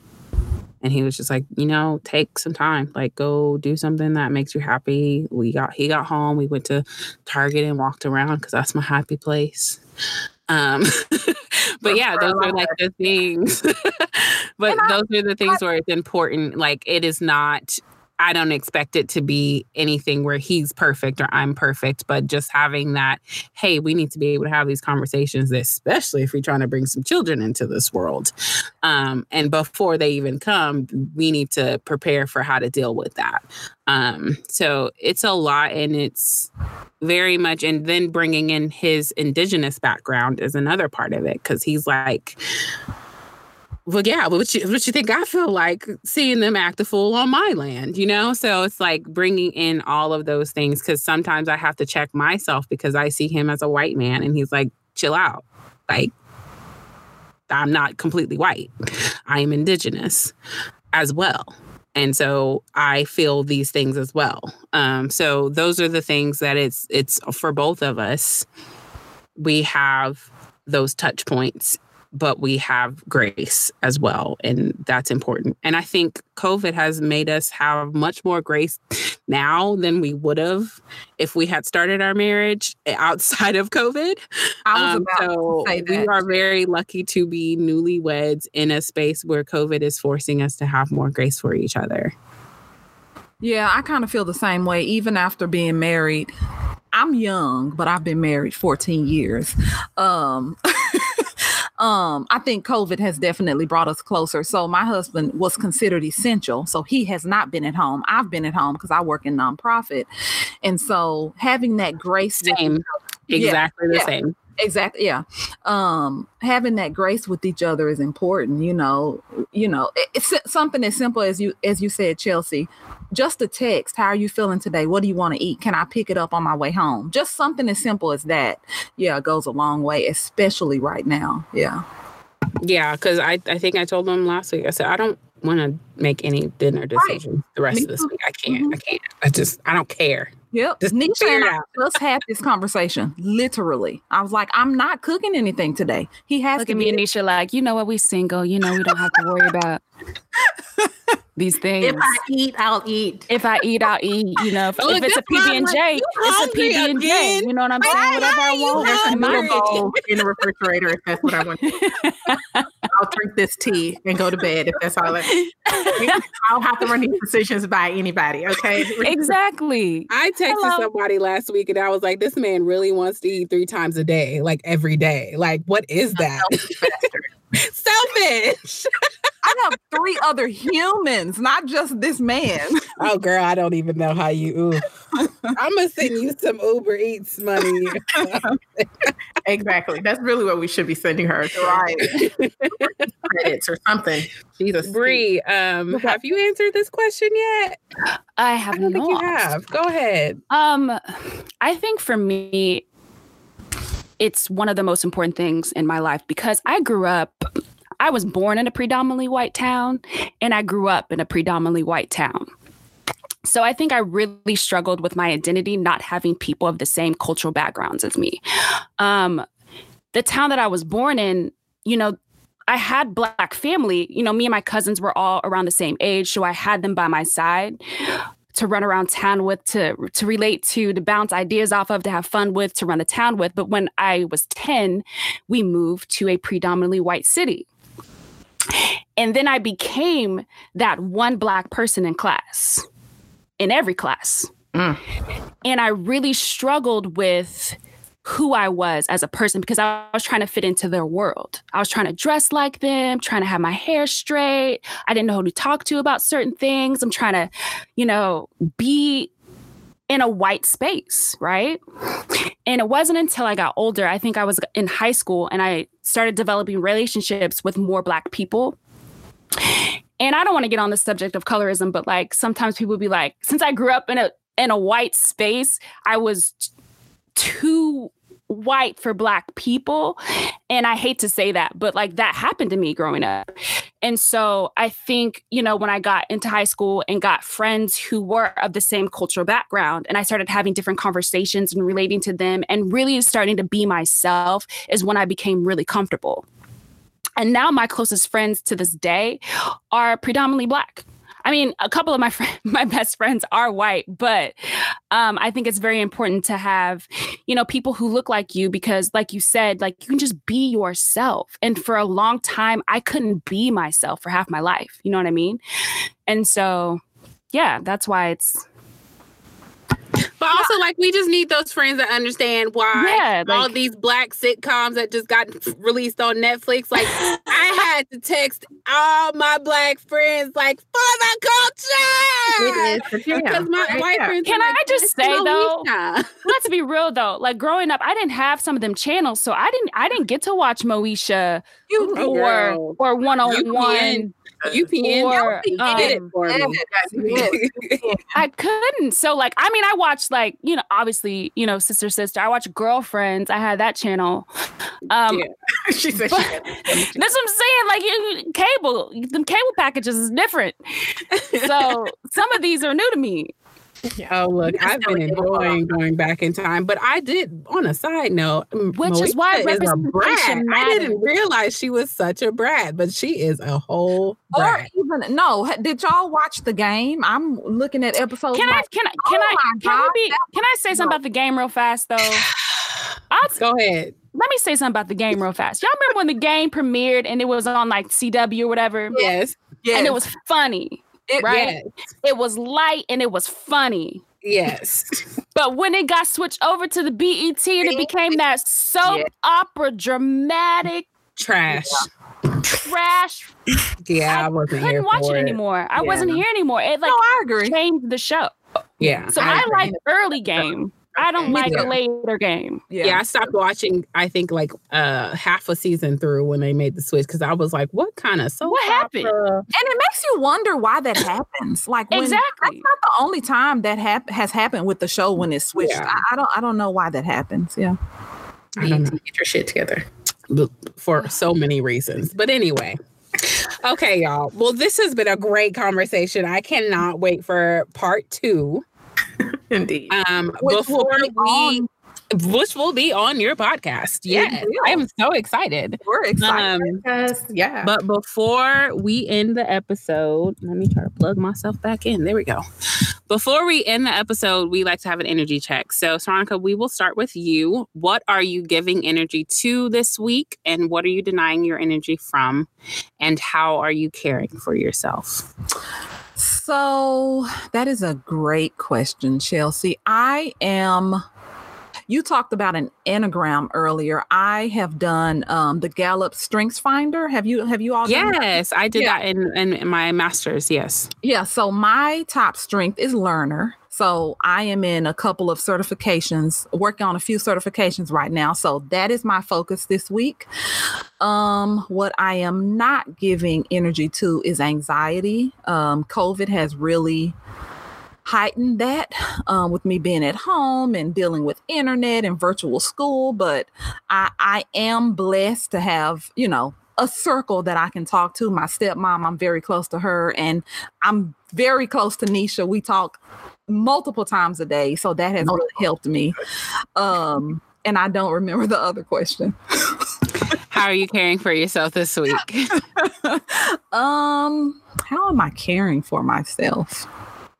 and he was just like you know take some time like go do something that makes you happy. We got he got home we went to target and walked around because that's my happy place. Um but yeah those are like the things. But those are the things where it's important like it is not I don't expect it to be anything where he's perfect or I'm perfect, but just having that, hey, we need to be able to have these conversations, especially if we're trying to bring some children into this world. Um, and before they even come, we need to prepare for how to deal with that. Um, so it's a lot and it's very much, and then bringing in his indigenous background is another part of it because he's like, well, yeah, but what you, what you think I feel like seeing them act a fool on my land, you know? So it's like bringing in all of those things because sometimes I have to check myself because I see him as a white man and he's like, chill out. Like, I'm not completely white, I am indigenous as well. And so I feel these things as well. Um, so those are the things that it's it's for both of us. We have those touch points but we have grace as well. And that's important. And I think COVID has made us have much more grace now than we would have if we had started our marriage outside of COVID. I was Um, about so to say we are very lucky to be newlyweds in a space where COVID is forcing us to have more grace for each other. Yeah, I kind of feel the same way. Even after being married, I'm young, but I've been married 14 years. Um, um, I think COVID has definitely brought us closer. So my husband was considered essential, so he has not been at home. I've been at home because I work in nonprofit, and so having that grace, with- Same. Exactly the yeah. same. exactly yeah um having that grace with each other is important you know you know it's something as simple as you as you said chelsea just a text how are you feeling today what do you want to eat can i pick it up on my way home just something as simple as that yeah goes a long way especially right now yeah Yeah, because I, I think I told them last week. I said I don't want to make any dinner decisions the rest Me of this too. week. I can't. Mm-hmm. I can't. I just I don't care. Yep. Just Nisha figure and it I just had this conversation. Literally. I was like, I'm not cooking anything today. He has Look to at me be and Nisha like, you know what, we single. You know, we don't have to worry about these things. If I eat, I'll eat. If I eat, I'll eat. You know, if, Look, if it's a PB and J, it's a PB and J. You know what I'm saying? Why Whatever I are you want. There's a in noodle bowl in the refrigerator if that's what I want. I'll drink this tea and go to bed if that's all. I, I don't have to run these decisions by anybody. Okay. Exactly. I texted Hello. somebody last week and I was like, this man really wants to eat three times a day, like every day. Like, what is that? Selfish. I have three other humans, not just this man. Oh, girl, I don't even know how you. Ooh. I'm gonna send you some Uber Eats money. Exactly. That's really what we should be sending her. Right. Credits or something. Jesus. Bree, um, have you answered this question yet? I have I don't think you have. Go ahead. Um, I think for me, it's one of the most important things in my life because I grew up. I was born in a predominantly white town, and I grew up in a predominantly white town. So I think I really struggled with my identity not having people of the same cultural backgrounds as me. Um, the town that I was born in, you know, I had black family. You know, me and my cousins were all around the same age, so I had them by my side to run around town with, to to relate to, to bounce ideas off of, to have fun with, to run the town with. But when I was 10, we moved to a predominantly white city. And then I became that one black person in class, in every class. Mm. And I really struggled with who I was as a person because I was trying to fit into their world. I was trying to dress like them, trying to have my hair straight. I didn't know who to talk to about certain things. I'm trying to, you know, be in a white space, right? And it wasn't until I got older, I think I was in high school and I started developing relationships with more black people. And I don't want to get on the subject of colorism, but like sometimes people be like, since I grew up in a in a white space, I was too white for black people. And i hate to say that but like that happened to me growing up. And so i think you know when i got into high school and got friends who were of the same cultural background and i started having different conversations and relating to them and really starting to be myself is when i became really comfortable. And now my closest friends to this day are predominantly black I mean, a couple of my friends, my best friends are white, but um, I think it's very important to have, you know, people who look like you because, like you said, like you can just be yourself. And for a long time, I couldn't be myself for half my life. You know what I mean? And so, yeah, that's why it's but also, like, we just need those friends that understand why yeah, like, all these black sitcoms that just got released on Netflix. Like, I had to text all my black friends, like, for the culture. Because my yeah. white friends. Can I like, just say though? let's be real though. Like growing up, I didn't have some of them channels, so I didn't. I didn't get to watch Moesha you, or or one on one UPN or, um, did it for me. I couldn't. So like, I mean, I watched like, you know, obviously, you know, sister sister. I watched Girlfriends. I had that channel. Um yeah. she said but, that's what I'm saying. Like you, cable, the cable packages is different. So some of these are new to me. Oh, look, I've been enjoying going back in time, but I did. On a side note, which is why is a brat. I didn't realize she was such a brat, but she is a whole. Brat. Or even no, did y'all watch the game? I'm looking at episodes. Can I? Can I? Can oh I? Can, be, can I say something about the game real fast though? I'll t- Go ahead. Let me say something about the game real fast. Y'all remember when the game premiered and it was on like CW or whatever? Yes. Yes. And it was funny. It, right? Yes. It was light and it was funny. Yes. but when it got switched over to the BET and it became that soap yeah. opera dramatic trash. Trash. Yeah, I, I wasn't couldn't watch it, it, anymore. I yeah. wasn't here anymore. It like no, I agree. changed the show. Yeah. So I, I like early game. I don't like the later game. Yeah. yeah. I stopped watching. I think like uh half a season through when they made the switch because I was like, "What kind of so what happened?" And it makes you wonder why that happens. Like when, exactly, that's not the only time that hap- has happened with the show when it's switched. Yeah. I, I, don't. I don't know why that happens. Yeah, I don't know. Get your shit together for so many reasons. But anyway. Okay, y'all. Well, this has been a great conversation. I cannot wait for part two. Indeed. Um, which before we, which will be on your podcast. Yeah, I'm so excited. We're excited. Um, yeah. But before we end the episode, let me try to plug myself back in. There we go. Before we end the episode, we like to have an energy check. So, Cyronica, we will start with you. What are you giving energy to this week, and what are you denying your energy from, and how are you caring for yourself? So that is a great question, Chelsea. I am. You talked about an enneagram earlier. I have done um, the Gallup Strengths Finder. Have you? Have you all? Yes, I did yeah. that in, in my master's. Yes. Yeah. So my top strength is learner. So I am in a couple of certifications, working on a few certifications right now. So that is my focus this week. Um, what I am not giving energy to is anxiety. Um, COVID has really heightened that um, with me being at home and dealing with internet and virtual school. But I, I am blessed to have, you know, a circle that I can talk to. My stepmom, I'm very close to her, and I'm very close to Nisha. We talk multiple times a day. So that has really helped me. Um, and I don't remember the other question. how are you caring for yourself this week? um, how am I caring for myself?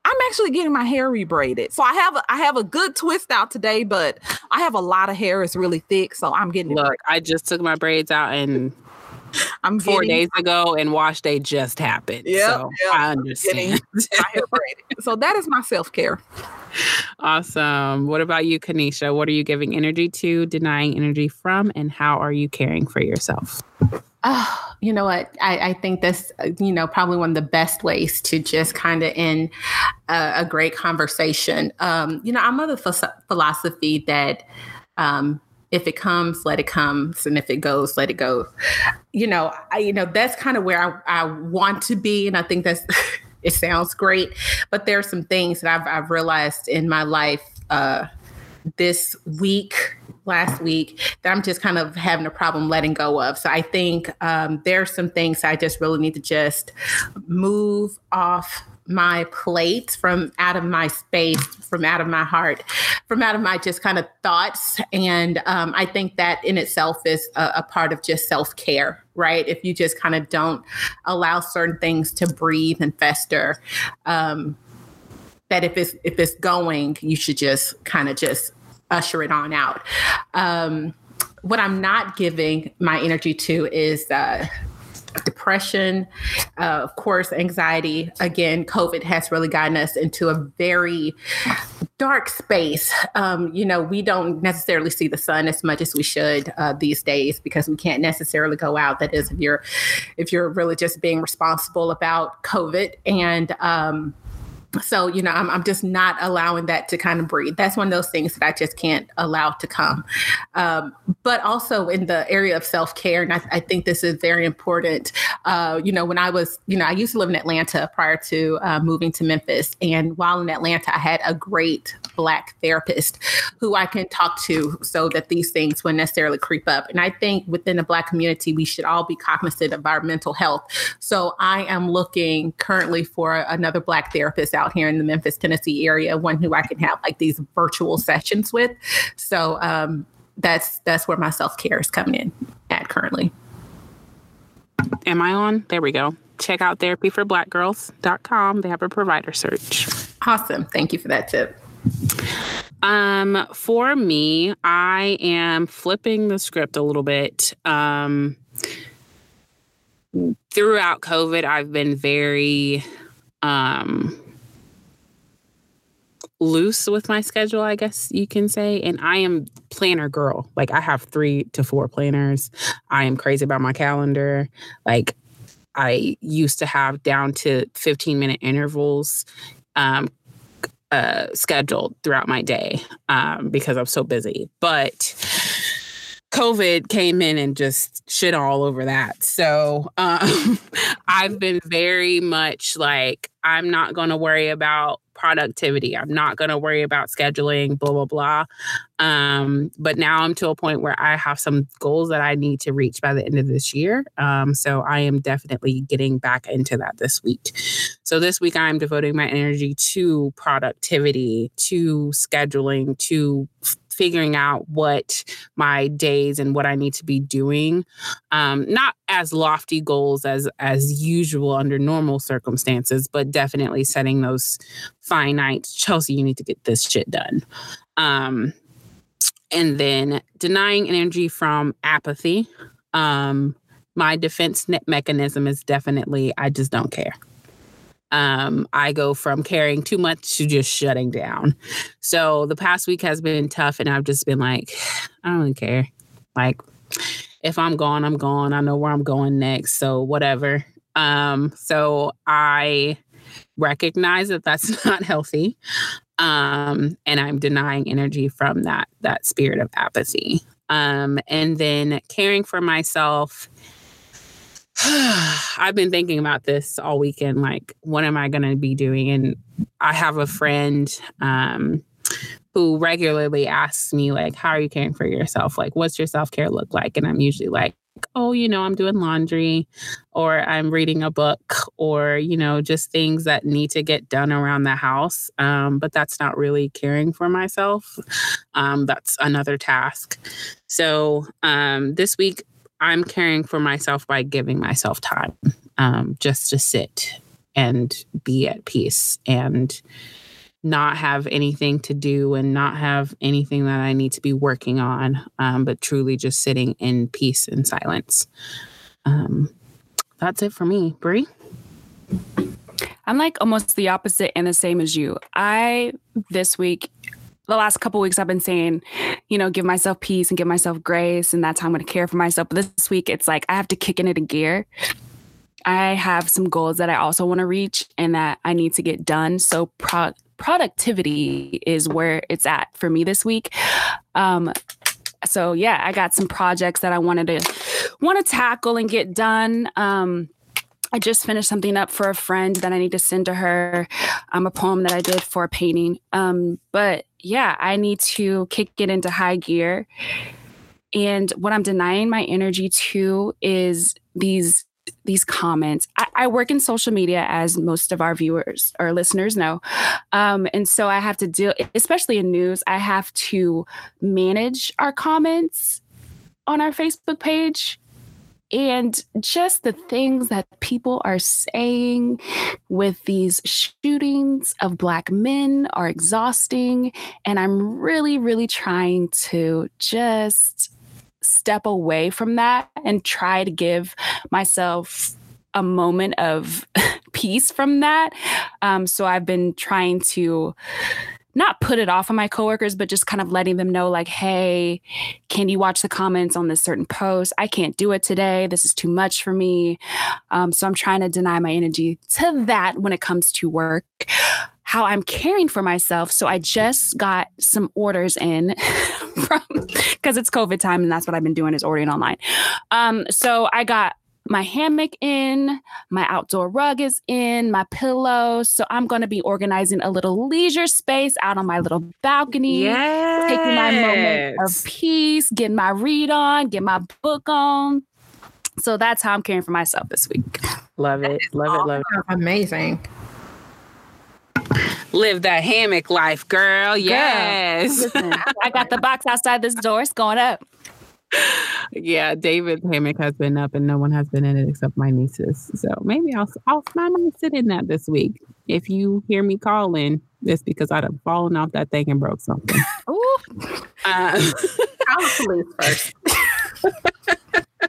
I'm actually getting my hair rebraided. So I have a, I have a good twist out today, but I have a lot of hair. It's really thick, so I'm getting. Look, I just took my braids out and I'm four getting, days ago, and wash day just happened. Yeah, so yep, I understand. so that is my self care. Awesome. What about you, Keneisha? What are you giving energy to, denying energy from, and how are you caring for yourself? Oh, you know what? I, I think that's, you know, probably one of the best ways to just kind of end a, a, great conversation. Um, you know, I'm of the philosophy that um, if it comes, let it come, and if it goes, let it go. You know, I, you know, that's kind of where I, I want to be. And I think that's, it sounds great, but there are some things that I've, I've realized in my life uh, this week last week that I'm just kind of having a problem letting go of. So I think um, there's some things I just really need to just move off my plate from out of my space from out of my heart from out of my just kind of thoughts and um, i think that in itself is a, a part of just self-care right if you just kind of don't allow certain things to breathe and fester um, that if it's if it's going you should just kind of just usher it on out. Um, what I'm not giving my energy to is uh, depression, uh, of course, anxiety. Again, COVID has really gotten us into a very dark space. Um, you know, we don't necessarily see the sun as much as we should uh, these days because we can't necessarily go out. That is, if you're if you're really just being responsible about COVID and um, so you know I'm, I'm just not allowing that to kind of breathe that's one of those things that i just can't allow to come. Um, but also in the area of self-care and i, I think this is very important. Uh, you know when i was you know i used to live in atlanta prior to uh, moving to memphis. And while in atlanta i had a great black therapist who i can talk to so that these things wouldn't necessarily creep up. And i think within the black community we should all be cognizant of our mental health. So i am looking currently for another black therapist out out here in the Memphis, Tennessee area, one who I can have like these virtual sessions with. So um, that's that's where my self care is coming in at currently. Am I on? There we go. Check out therapyforblackgirls.com. They have a provider search. Awesome. Thank you for that tip. Um, for me, I am flipping the script a little bit. Um, throughout COVID, I've been very um loose with my schedule, I guess you can say. And I am planner girl. Like I have three to four planners. I am crazy about my calendar. Like I used to have down to 15 minute intervals um, uh, scheduled throughout my day um, because I'm so busy. But COVID came in and just shit all over that. So um, I've been very much like, I'm not going to worry about productivity. I'm not going to worry about scheduling, blah, blah, blah. Um, but now I'm to a point where I have some goals that I need to reach by the end of this year. Um, so I am definitely getting back into that this week. So this week I'm devoting my energy to productivity, to scheduling, to figuring out what my days and what I need to be doing. Um, not as lofty goals as as usual under normal circumstances, but definitely setting those finite. Chelsea, you need to get this shit done. Um, and then denying energy from apathy. Um, my defense mechanism is definitely I just don't care um, I go from caring too much to just shutting down. So the past week has been tough, and I've just been like, I don't care. Like, if I'm gone, I'm gone. I know where I'm going next. So whatever. Um, so I recognize that that's not healthy. Um, and I'm denying energy from that that spirit of apathy. Um, and then caring for myself I've been thinking about this all weekend. Like, what am I going to be doing? And I have a friend um, who regularly asks me, like, how are you caring for yourself? Like, what's your self care look like? And I'm usually like, oh, you know, I'm doing laundry or I'm reading a book or, you know, just things that need to get done around the house. Um, but that's not really caring for myself. Um, that's another task. So um, this week, I'm caring for myself by giving myself time um, just to sit and be at peace and not have anything to do and not have anything that I need to be working on, um, but truly just sitting in peace and silence. um, that's it for me. Bree? I'm like almost the opposite and the same as you. I this week the last couple weeks I've been saying, you know, give myself peace and give myself grace and that's how I'm going to care for myself. But this week it's like I have to kick in it a gear. I have some goals that I also want to reach and that I need to get done. So pro- productivity is where it's at for me this week. Um so yeah, I got some projects that I wanted to want to tackle and get done. Um I just finished something up for a friend that I need to send to her. Um, a poem that I did for a painting. Um, but yeah, I need to kick it into high gear. And what I'm denying my energy to is these these comments. I, I, work in social media, as most of our viewers or listeners know, um, and so I have to deal, especially in news. I have to manage our comments on our Facebook page and just the things that people are saying with these shootings of Black men are exhausting. And I'm really, really trying to just step away from that and try to give myself a moment of peace from that. Um, so I've been trying to not put it off on my coworkers, but just kind of letting them know, like, hey, can you watch the comments on this certain post? I can't do it today. This is too much for me. Um, so I'm trying to deny my energy to that when it comes to work. How I'm caring for myself. So I just got some orders in from because it's COVID time and that's what I've been doing is ordering online. Um, so I got my hammock in, my outdoor rug is in, my pillow. So I'm going to be organizing a little leisure space out on my little balcony, yes. taking my moment of peace, getting my read on, get my book on. So that's how I'm caring for myself this week. Love it. Love it. Love it. Amazing. Live that hammock life, girl. Yes. Girl, listen, I got the box outside this door. It's going up yeah, David's hammock has been up and no one has been in it except my nieces. So maybe I'll I'll I might sit in that this week. If you hear me calling, it's because I'd have fallen off that thing and broke something. Ooh. Uh, the police first.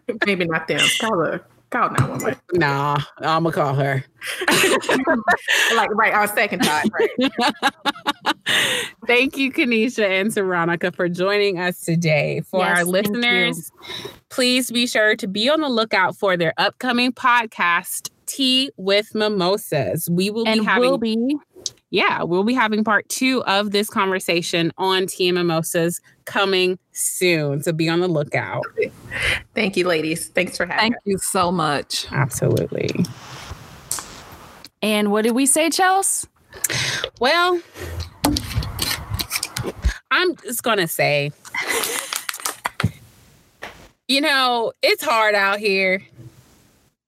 maybe not them. Call the call 911. Nah, I'm gonna call her. like right, our second time, right? Thank you, Keneisha and Cyronica, for joining us today. For yes, our listeners, please be sure to be on the lookout for their upcoming podcast, Tea with Mimosas. We will and be having will be yeah, we'll be having part two of this conversation on Tea and Mimosas coming soon. So be on the lookout. Thank you, ladies. Thanks for having me. Thank us. you so much. Absolutely. And what did we say, Chels? Well, I'm just going to say, you know, it's hard out here.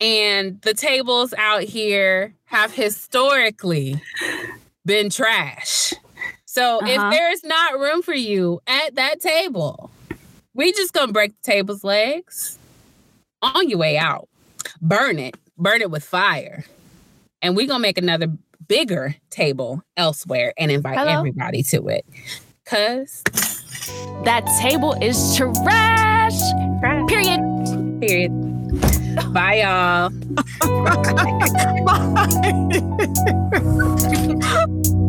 And the tables out here have historically been trash. So uh-huh. if there's not room for you at that table, we just gonna break the table's legs on your way out. Burn it, burn it with fire. And we gonna make another bigger table elsewhere and invite Hello? everybody to it. Cause that table is trash. trash. Period. Period. Bye y'all. Bye.